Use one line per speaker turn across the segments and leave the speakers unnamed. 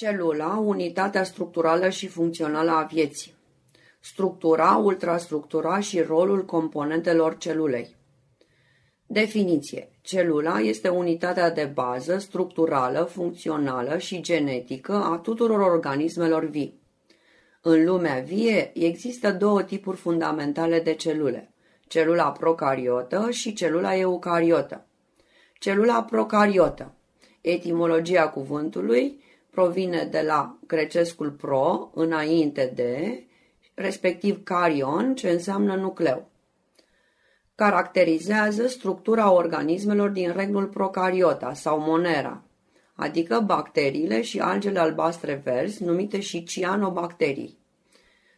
Celula, unitatea structurală și funcțională a vieții. Structura, ultrastructura și rolul componentelor celulei. Definiție. Celula este unitatea de bază, structurală, funcțională și genetică a tuturor organismelor vii. În lumea vie există două tipuri fundamentale de celule, celula procariotă și celula eucariotă. Celula procariotă. Etimologia cuvântului provine de la grecescul pro, înainte de, respectiv carion, ce înseamnă nucleu. Caracterizează structura organismelor din regnul procariota sau monera, adică bacteriile și algele albastre verzi, numite și cianobacterii.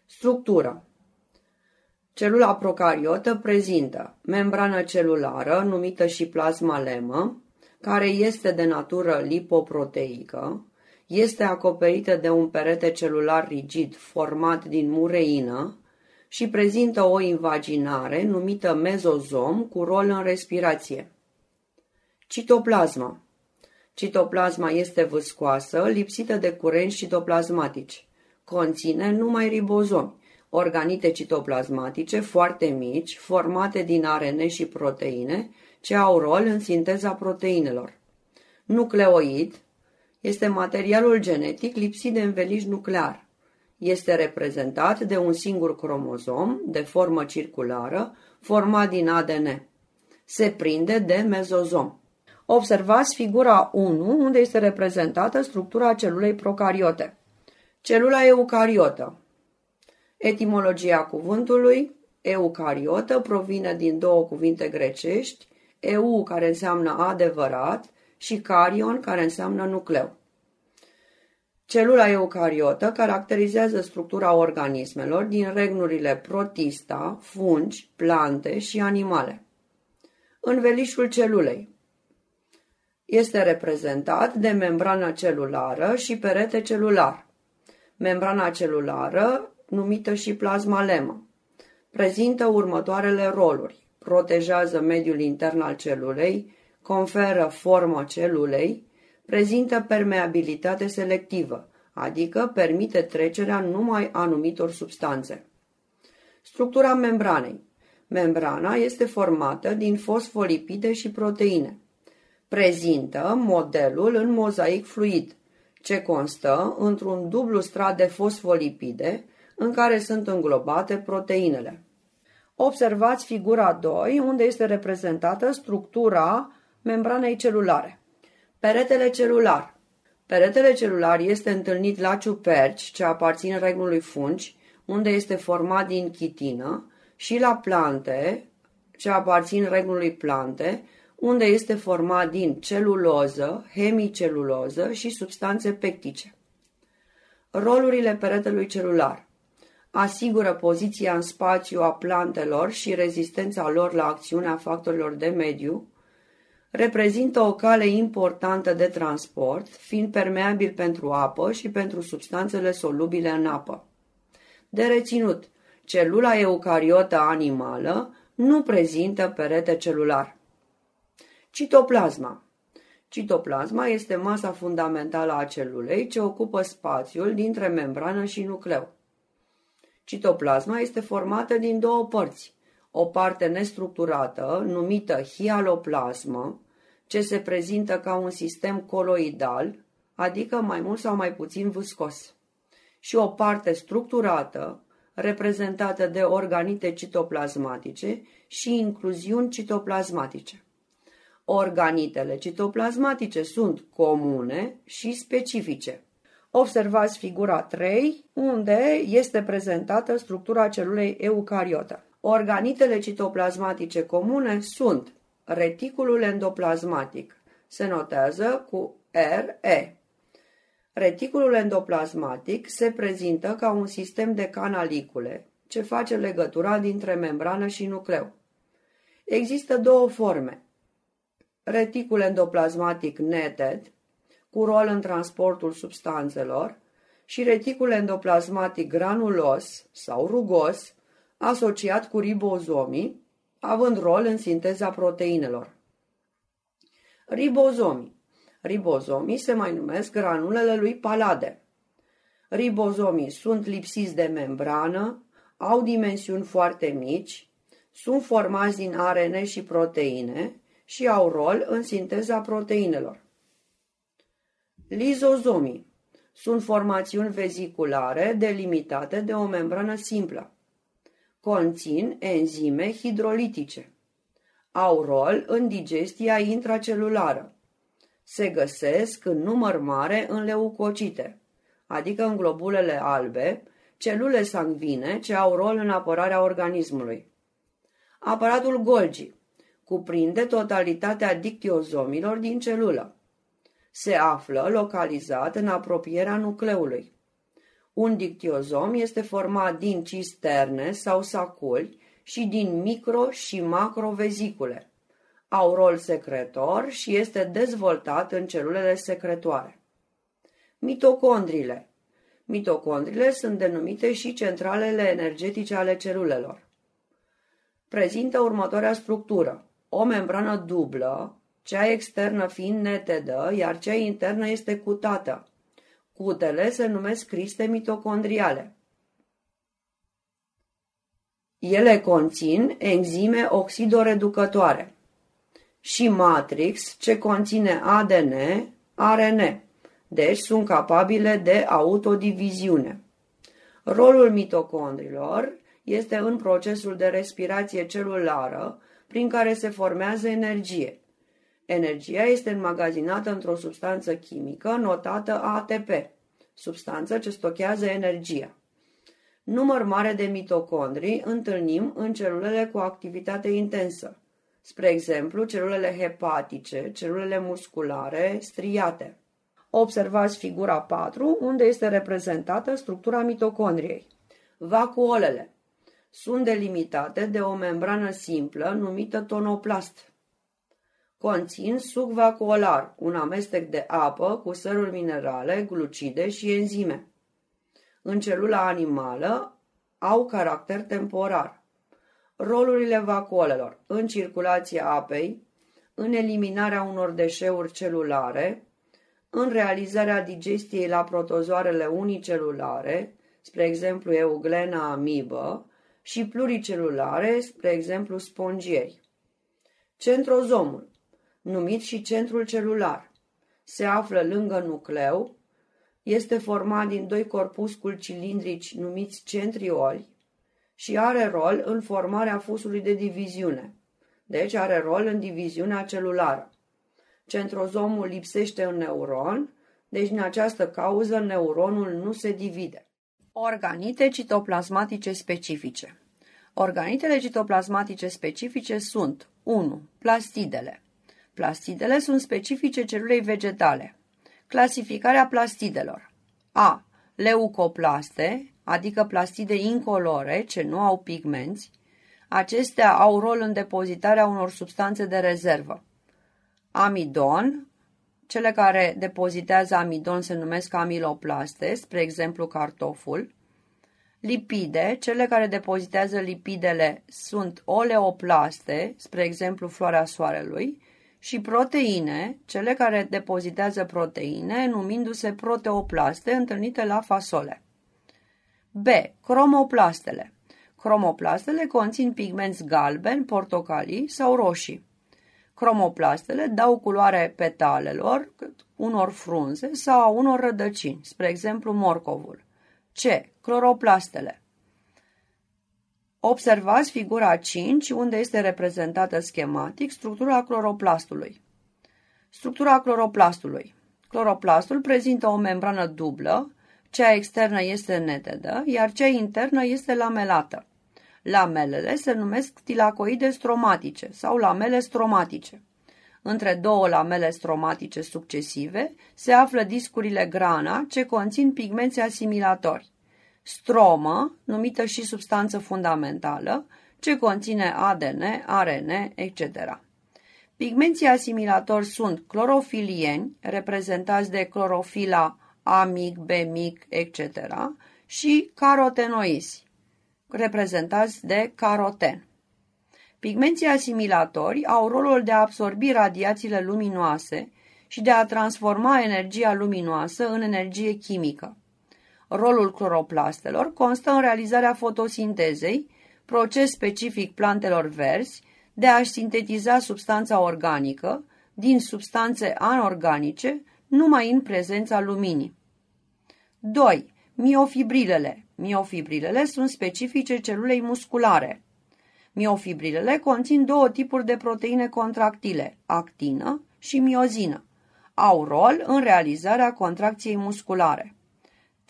Structură Celula procariotă prezintă membrană celulară, numită și plasmalemă, care este de natură lipoproteică, este acoperită de un perete celular rigid format din mureină și prezintă o invaginare numită mezozom cu rol în respirație. Citoplasma Citoplasma este vâscoasă, lipsită de curenți citoplasmatici. Conține numai ribozomi, organite citoplasmatice foarte mici, formate din ARN și proteine, ce au rol în sinteza proteinelor. Nucleoid este materialul genetic lipsit de înveliș nuclear. Este reprezentat de un singur cromozom de formă circulară format din ADN. Se prinde de mezozom. Observați figura 1, unde este reprezentată structura celulei procariote. Celula eucariotă. Etimologia cuvântului eucariotă provine din două cuvinte grecești, eu care înseamnă adevărat și carion care înseamnă nucleu. Celula eucariotă caracterizează structura organismelor din regnurile protista, fungi, plante și animale. Învelișul celulei este reprezentat de membrana celulară și perete celular. Membrana celulară, numită și plasmalemă, prezintă următoarele roluri. Protejează mediul intern al celulei, conferă formă celulei, prezintă permeabilitate selectivă, adică permite trecerea numai anumitor substanțe. Structura membranei. Membrana este formată din fosfolipide și proteine. Prezintă modelul în mozaic fluid, ce constă într-un dublu strat de fosfolipide în care sunt înglobate proteinele. Observați figura 2, unde este reprezentată structura membranei celulare. Peretele celular. Peretele celular este întâlnit la ciuperci, ce aparțin regnului fungi, unde este format din chitină, și la plante, ce aparțin regnului plante, unde este format din celuloză, hemiceluloză și substanțe pectice. Rolurile peretelui celular asigură poziția în spațiu a plantelor și rezistența lor la acțiunea factorilor de mediu, reprezintă o cale importantă de transport, fiind permeabil pentru apă și pentru substanțele solubile în apă. De reținut, celula eucariotă animală nu prezintă perete celular. Citoplasma Citoplasma este masa fundamentală a celulei ce ocupă spațiul dintre membrană și nucleu. Citoplasma este formată din două părți, o parte nestructurată, numită hialoplasmă, ce se prezintă ca un sistem coloidal, adică mai mult sau mai puțin viscos, și o parte structurată, reprezentată de organite citoplasmatice și incluziuni citoplasmatice. Organitele citoplasmatice sunt comune și specifice. Observați figura 3, unde este prezentată structura celulei eucariotă. Organitele citoplasmatice comune sunt reticulul endoplasmatic. Se notează cu RE. Reticulul endoplasmatic se prezintă ca un sistem de canalicule ce face legătura dintre membrană și nucleu. Există două forme. Reticul endoplasmatic netted, cu rol în transportul substanțelor, și reticul endoplasmatic granulos sau rugos, asociat cu ribozomii, având rol în sinteza proteinelor. Ribozomii Ribozomii se mai numesc granulele lui Palade. Ribozomii sunt lipsiți de membrană, au dimensiuni foarte mici, sunt formați din ARN și proteine și au rol în sinteza proteinelor. Lizozomii sunt formațiuni veziculare delimitate de o membrană simplă. Conțin enzime hidrolitice. Au rol în digestia intracelulară. Se găsesc în număr mare în leucocite, adică în globulele albe, celule sanguine ce au rol în apărarea organismului. Aparatul Golgi cuprinde totalitatea dictiozomilor din celulă. Se află localizat în apropierea nucleului. Un dictiozom este format din cisterne sau saculi și din micro- și macrovezicule. Au rol secretor și este dezvoltat în celulele secretoare. Mitocondrile Mitocondrile sunt denumite și centralele energetice ale celulelor. Prezintă următoarea structură. O membrană dublă, cea externă fiind netedă, iar cea internă este cutată. Cutele se numesc criste mitocondriale. Ele conțin enzime oxidoreducătoare și matrix ce conține ADN, ARN deci sunt capabile de autodiviziune. Rolul mitocondrilor este în procesul de respirație celulară, prin care se formează energie. Energia este înmagazinată într-o substanță chimică notată ATP, substanță ce stochează energia. Număr mare de mitocondrii întâlnim în celulele cu activitate intensă, spre exemplu celulele hepatice, celulele musculare, striate. Observați figura 4, unde este reprezentată structura mitocondriei. Vacuolele sunt delimitate de o membrană simplă numită tonoplast. Conțin suc vacuolar, un amestec de apă cu săruri minerale, glucide și enzime. În celula animală au caracter temporar. Rolurile vacuolelor în circulația apei, în eliminarea unor deșeuri celulare, în realizarea digestiei la protozoarele unicelulare, spre exemplu euglena amibă, și pluricelulare, spre exemplu spongieri. Centrozomul, numit și centrul celular, se află lângă nucleu, este format din doi corpusculi cilindrici numiți centrioli și are rol în formarea fusului de diviziune, deci are rol în diviziunea celulară centrozomul lipsește în neuron, deci din această cauză neuronul nu se divide. Organite citoplasmatice specifice Organitele citoplasmatice specifice sunt 1. Plastidele. Plastidele sunt specifice celulei vegetale. Clasificarea plastidelor A. Leucoplaste, adică plastide incolore, ce nu au pigmenți. Acestea au rol în depozitarea unor substanțe de rezervă amidon, cele care depozitează amidon se numesc amiloplaste, spre exemplu cartoful, lipide, cele care depozitează lipidele sunt oleoplaste, spre exemplu floarea soarelui, și proteine, cele care depozitează proteine, numindu-se proteoplaste, întâlnite la fasole. B. Cromoplastele. Cromoplastele conțin pigmenți galbeni, portocalii sau roșii. Cromoplastele dau culoare petalelor, unor frunze sau a unor rădăcini, spre exemplu morcovul. C. Cloroplastele. Observați figura 5, unde este reprezentată schematic structura cloroplastului. Structura cloroplastului. Cloroplastul prezintă o membrană dublă, cea externă este netedă, iar cea internă este lamelată. Lamelele se numesc tilacoide stromatice sau lamele stromatice. Între două lamele stromatice succesive se află discurile grana ce conțin pigmenți asimilatori. Stromă, numită și substanță fundamentală, ce conține ADN, ARN, etc. Pigmenții asimilatori sunt clorofilieni, reprezentați de clorofila A mic, B mic, etc. și carotenoizi, reprezentați de caroten. Pigmenții asimilatori au rolul de a absorbi radiațiile luminoase și de a transforma energia luminoasă în energie chimică. Rolul cloroplastelor constă în realizarea fotosintezei, proces specific plantelor verzi, de a-și sintetiza substanța organică din substanțe anorganice numai în prezența luminii. 2. Miofibrilele. Miofibrilele sunt specifice celulei musculare. Miofibrilele conțin două tipuri de proteine contractile, actină și miozină. Au rol în realizarea contracției musculare.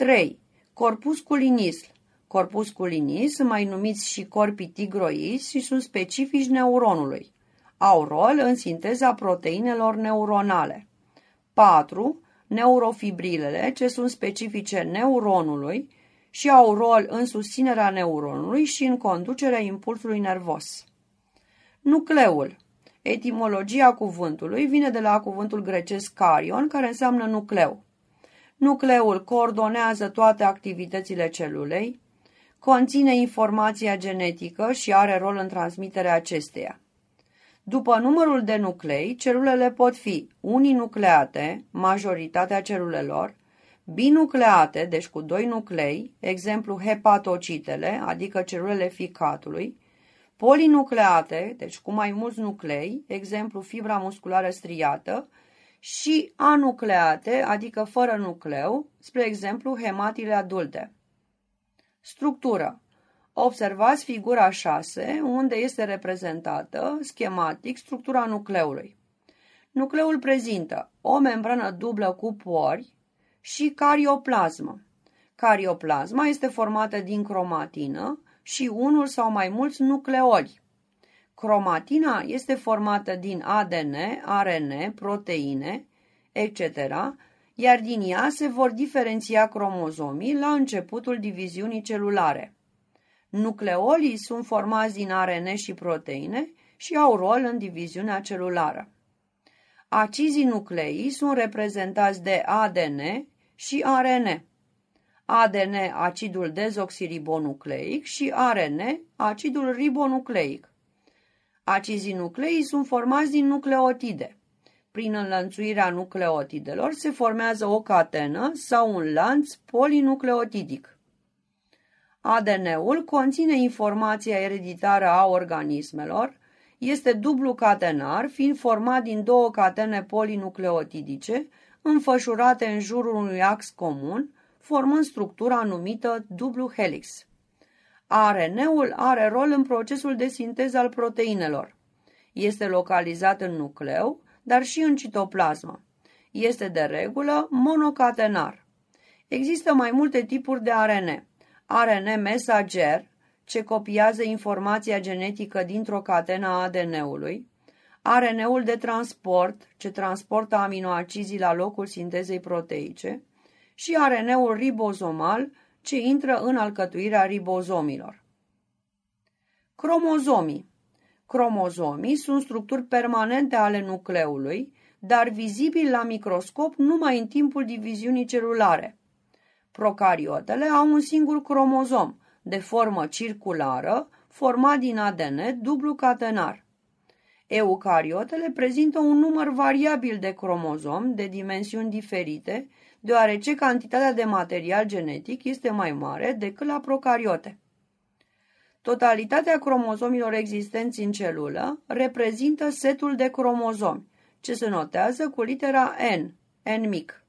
3. Corpusculinism. Corpusculinii mai numiți și corpii tigroizi și sunt specifici neuronului. Au rol în sinteza proteinelor neuronale. 4. Neurofibrilele, ce sunt specifice neuronului și au rol în susținerea neuronului și în conducerea impulsului nervos. Nucleul. Etimologia cuvântului vine de la cuvântul grecesc carion, care înseamnă nucleu. Nucleul coordonează toate activitățile celulei, conține informația genetică și are rol în transmiterea acesteia. După numărul de nuclei, celulele pot fi uninucleate, majoritatea celulelor, binucleate, deci cu doi nuclei, exemplu hepatocitele, adică celulele ficatului, polinucleate, deci cu mai mulți nuclei, exemplu fibra musculară striată, și anucleate, adică fără nucleu, spre exemplu hematile adulte. Structură. Observați figura 6, unde este reprezentată, schematic, structura nucleului. Nucleul prezintă o membrană dublă cu pori și carioplasmă. Carioplasma este formată din cromatină și unul sau mai mulți nucleoli. Cromatina este formată din ADN, ARN, proteine, etc., iar din ea se vor diferenția cromozomii la începutul diviziunii celulare. Nucleolii sunt formați din ARN și proteine și au rol în diviziunea celulară. Acizii nucleii sunt reprezentați de ADN și ARN. ADN acidul dezoxiribonucleic și ARN acidul ribonucleic. Acizii nucleii sunt formați din nucleotide. Prin înlănțuirea nucleotidelor se formează o catenă sau un lanț polinucleotidic. ADN-ul conține informația ereditară a organismelor, este dublu catenar, fiind format din două catene polinucleotidice, înfășurate în jurul unui ax comun, formând structura numită dublu helix. ARN-ul are rol în procesul de sinteză al proteinelor. Este localizat în nucleu, dar și în citoplasmă. Este de regulă monocatenar. Există mai multe tipuri de ARN. ARN mesager, ce copiază informația genetică dintr-o catenă a ADN-ului, ARN-ul de transport, ce transportă aminoacizii la locul sintezei proteice, și ARN-ul ribozomal, ce intră în alcătuirea ribozomilor. Cromozomii Cromozomii sunt structuri permanente ale nucleului, dar vizibili la microscop numai în timpul diviziunii celulare. Procariotele au un singur cromozom, de formă circulară, format din ADN dublu catenar. Eucariotele prezintă un număr variabil de cromozom de dimensiuni diferite, deoarece cantitatea de material genetic este mai mare decât la procariote. Totalitatea cromozomilor existenți în celulă reprezintă setul de cromozomi, ce se notează cu litera N, N mic.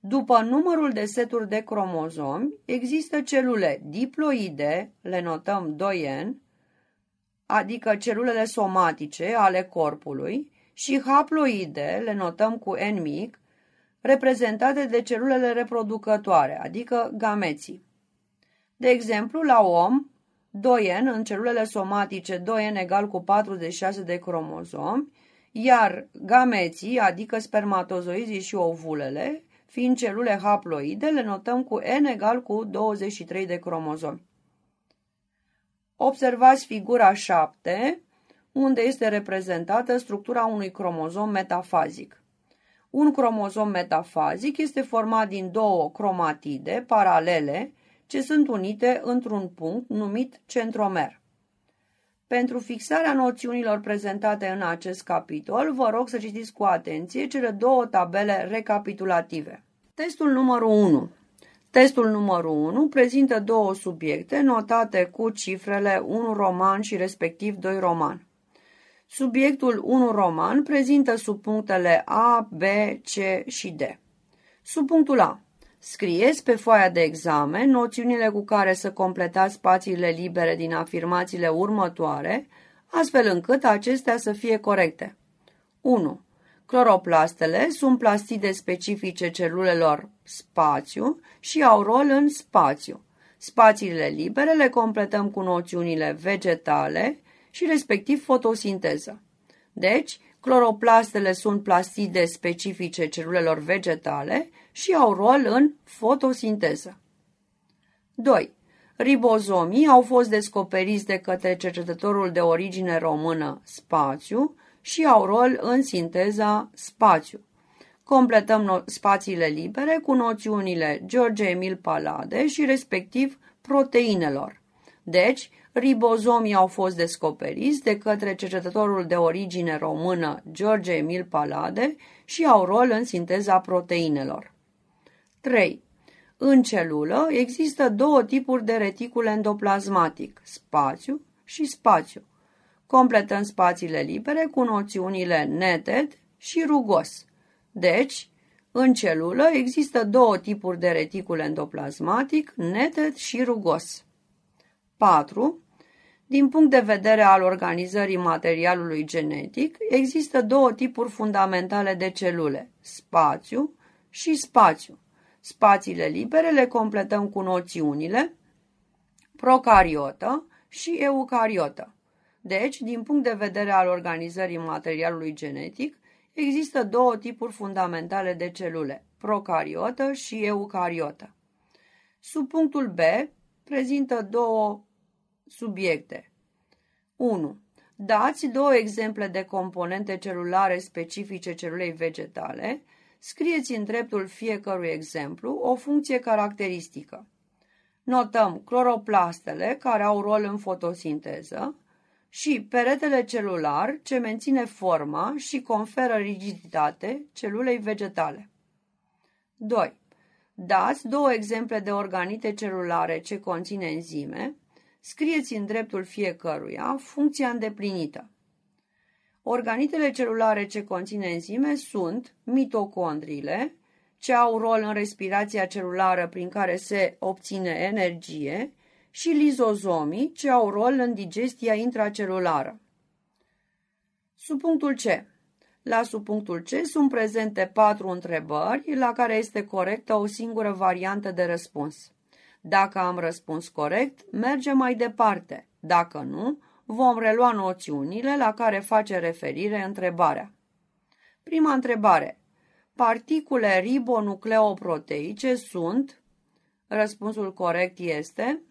După numărul de seturi de cromozomi, există celule diploide, le notăm 2N, adică celulele somatice ale corpului, și haploide, le notăm cu N mic, reprezentate de celulele reproducătoare, adică gameții. De exemplu, la om, 2N în celulele somatice 2N egal cu 46 de cromozomi, iar gameții, adică spermatozoizii și ovulele, fiind celule haploide, le notăm cu N egal cu 23 de cromozomi. Observați figura 7, unde este reprezentată structura unui cromozom metafazic. Un cromozom metafazic este format din două cromatide paralele ce sunt unite într-un punct numit centromer. Pentru fixarea noțiunilor prezentate în acest capitol, vă rog să citiți cu atenție cele două tabele recapitulative. Testul numărul 1. Testul numărul 1 prezintă două subiecte notate cu cifrele 1 roman și respectiv 2 roman. Subiectul 1 roman prezintă subpunctele A, B, C și D. Subpunctul A. Scrieți pe foaia de examen noțiunile cu care să completați spațiile libere din afirmațiile următoare, astfel încât acestea să fie corecte. 1. Cloroplastele sunt plastide specifice celulelor spațiu și au rol în spațiu. Spațiile libere le completăm cu noțiunile vegetale și respectiv fotosinteză. Deci, cloroplastele sunt plastide specifice celulelor vegetale și au rol în fotosinteză. 2. Ribozomii au fost descoperiți de către cercetătorul de origine română Spațiu și au rol în sinteza spațiu. Completăm spațiile libere cu noțiunile George Emil Palade și respectiv proteinelor. Deci, ribozomii au fost descoperiți de către cercetătorul de origine română George Emil Palade și au rol în sinteza proteinelor. 3. În celulă există două tipuri de reticul endoplasmatic, spațiu și spațiu. Completăm spațiile libere cu noțiunile netted și rugos. Deci, în celulă există două tipuri de reticul endoplasmatic, netted și rugos. 4. Din punct de vedere al organizării materialului genetic, există două tipuri fundamentale de celule, spațiu și spațiu. Spațiile libere le completăm cu noțiunile procariotă și eucariotă. Deci, din punct de vedere al organizării materialului genetic, există două tipuri fundamentale de celule, procariotă și eucariotă. Subpunctul B prezintă două subiecte. 1. Dați două exemple de componente celulare specifice celulei vegetale, scrieți în dreptul fiecărui exemplu o funcție caracteristică. Notăm cloroplastele, care au rol în fotosinteză, și peretele celular, ce menține forma și conferă rigiditate celulei vegetale. 2. Dați două exemple de organite celulare ce conțin enzime, scrieți în dreptul fiecăruia funcția îndeplinită. Organitele celulare ce conțin enzime sunt mitocondriile, ce au rol în respirația celulară prin care se obține energie, și lizozomii, ce au rol în digestia intracelulară. Supunctul C. La subpunctul C sunt prezente patru întrebări, la care este corectă o singură variantă de răspuns. Dacă am răspuns corect, mergem mai departe. Dacă nu, vom relua noțiunile la care face referire întrebarea. Prima întrebare. Particule ribonucleoproteice sunt? Răspunsul corect este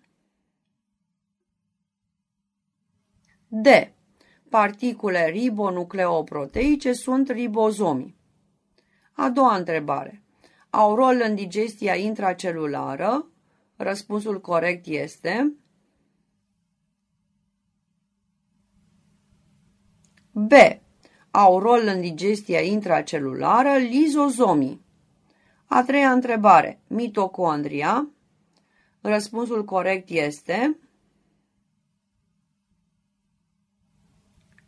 D. Particule ribonucleoproteice sunt ribozomi. A doua întrebare. Au rol în digestia intracelulară? Răspunsul corect este B. Au rol în digestia intracelulară lizozomii. A treia întrebare. Mitocondria? Răspunsul corect este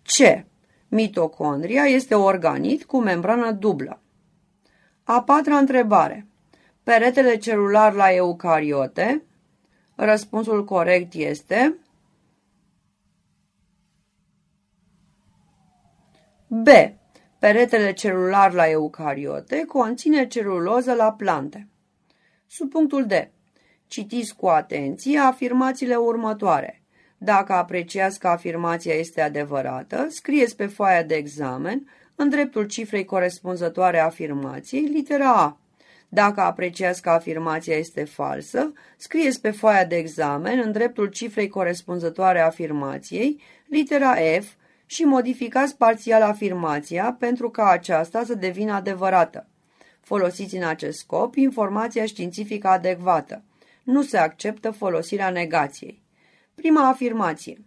C. Mitocondria este organit cu membrană dublă. A patra întrebare. Peretele celular la eucariote? Răspunsul corect este B. Peretele celular la eucariote conține celuloză la plante. Subpunctul D. Citiți cu atenție afirmațiile următoare. Dacă apreciați că afirmația este adevărată, scrieți pe foaia de examen, în dreptul cifrei corespunzătoare afirmației, litera A. Dacă apreciați că afirmația este falsă, scrieți pe foaia de examen, în dreptul cifrei corespunzătoare afirmației, litera F și modificați parțial afirmația pentru ca aceasta să devină adevărată. Folosiți în acest scop informația științifică adecvată. Nu se acceptă folosirea negației. Prima afirmație.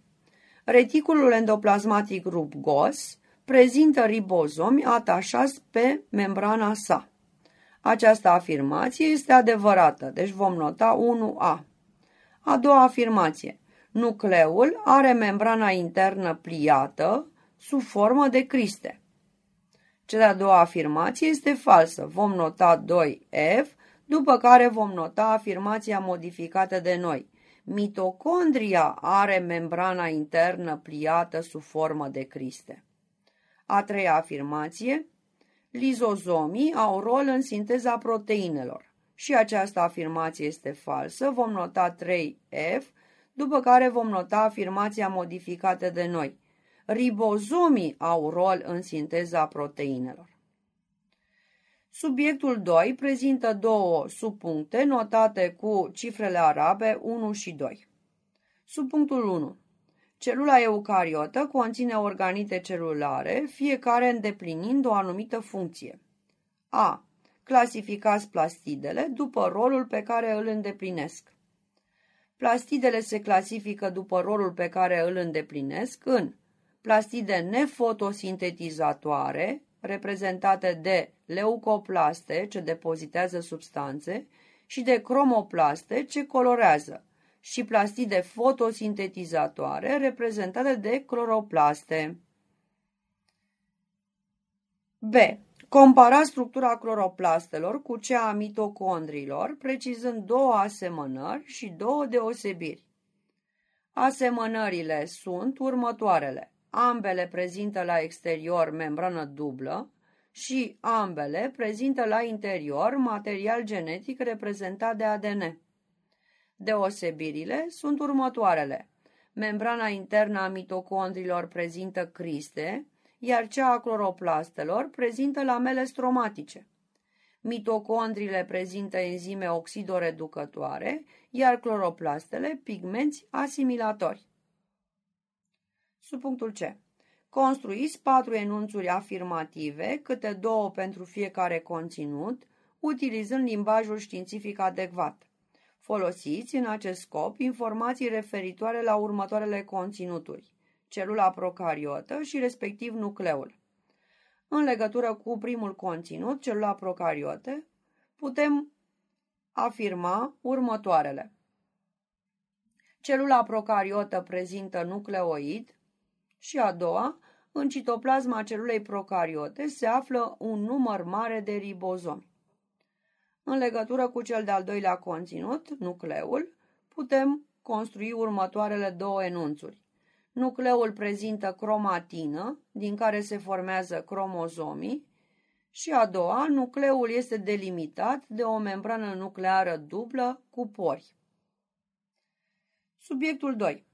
Reticulul endoplasmatic rubgos prezintă ribozomi atașați pe membrana sa. Această afirmație este adevărată, deci vom nota 1A. A doua afirmație. Nucleul are membrana internă pliată sub formă de criste. Cea de-a doua afirmație este falsă. Vom nota 2F, după care vom nota afirmația modificată de noi. Mitocondria are membrana internă pliată sub formă de criste. A treia afirmație, lizozomii au rol în sinteza proteinelor. Și această afirmație este falsă, vom nota 3F, după care vom nota afirmația modificată de noi. Ribozomii au rol în sinteza proteinelor. Subiectul 2 prezintă două subpuncte notate cu cifrele arabe 1 și 2. Subpunctul 1. Celula eucariotă conține organite celulare, fiecare îndeplinind o anumită funcție. A. Clasificați plastidele după rolul pe care îl îndeplinesc. Plastidele se clasifică după rolul pe care îl îndeplinesc în plastide nefotosintetizatoare, reprezentate de leucoplaste, ce depozitează substanțe, și de cromoplaste, ce colorează, și plastide fotosintetizatoare, reprezentate de cloroplaste. B. Compara structura cloroplastelor cu cea a mitocondriilor, precizând două asemănări și două deosebiri. Asemănările sunt următoarele. Ambele prezintă la exterior membrană dublă și ambele prezintă la interior material genetic reprezentat de ADN. Deosebirile sunt următoarele. Membrana internă a mitocondrilor prezintă criste, iar cea a cloroplastelor prezintă lamele stromatice. Mitocondrile prezintă enzime oxidoreducătoare, iar cloroplastele pigmenți asimilatori. Subpunctul C. Construiți patru enunțuri afirmative, câte două pentru fiecare conținut, utilizând limbajul științific adecvat. Folosiți în acest scop informații referitoare la următoarele conținuturi celula procariotă și respectiv nucleul. În legătură cu primul conținut, celula procariote, putem afirma următoarele. Celula procariotă prezintă nucleoid și a doua, în citoplasma celulei procariote se află un număr mare de ribozomi. În legătură cu cel de-al doilea conținut, nucleul, putem construi următoarele două enunțuri. Nucleul prezintă cromatină, din care se formează cromozomii, și a doua, nucleul este delimitat de o membrană nucleară dublă cu pori. Subiectul 2.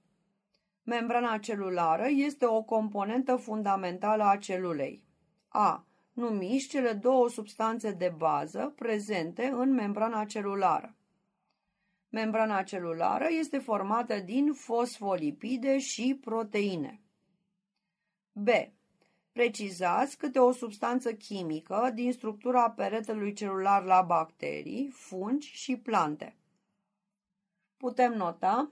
Membrana celulară este o componentă fundamentală a celulei. A. Numiți cele două substanțe de bază prezente în membrana celulară. Membrana celulară este formată din fosfolipide și proteine. B. Precizați câte o substanță chimică din structura peretelui celular la bacterii, fungi și plante. Putem nota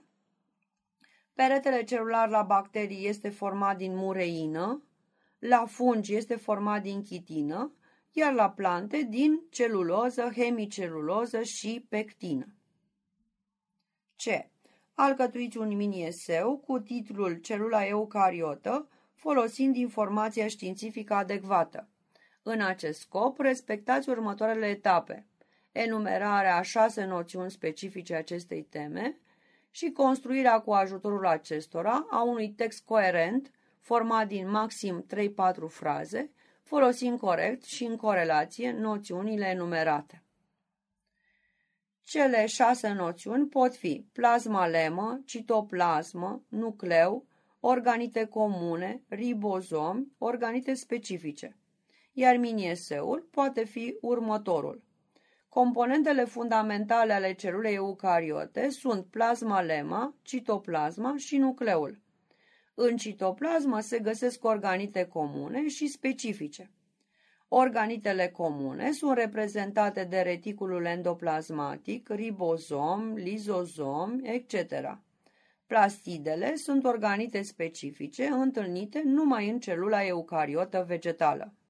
Peretele celular la bacterii este format din mureină, la fungi este format din chitină, iar la plante din celuloză, hemiceluloză și pectină. C. Alcătuiți un mini-eseu cu titlul Celula eucariotă, folosind informația științifică adecvată. În acest scop, respectați următoarele etape. Enumerarea a șase noțiuni specifice acestei teme și construirea cu ajutorul acestora a unui text coerent, format din maxim 3-4 fraze, folosind corect și în corelație noțiunile enumerate. Cele șase noțiuni pot fi plasma-lemă, citoplasmă, nucleu, organite comune, ribozomi, organite specifice. Iar minieseul poate fi următorul. Componentele fundamentale ale celulei eucariote sunt plasma-lema, citoplasma și nucleul. În citoplasmă se găsesc organite comune și specifice. Organitele comune sunt reprezentate de reticulul endoplasmatic, ribozom, lizozom, etc. Plastidele sunt organite specifice întâlnite numai în celula eucariotă vegetală.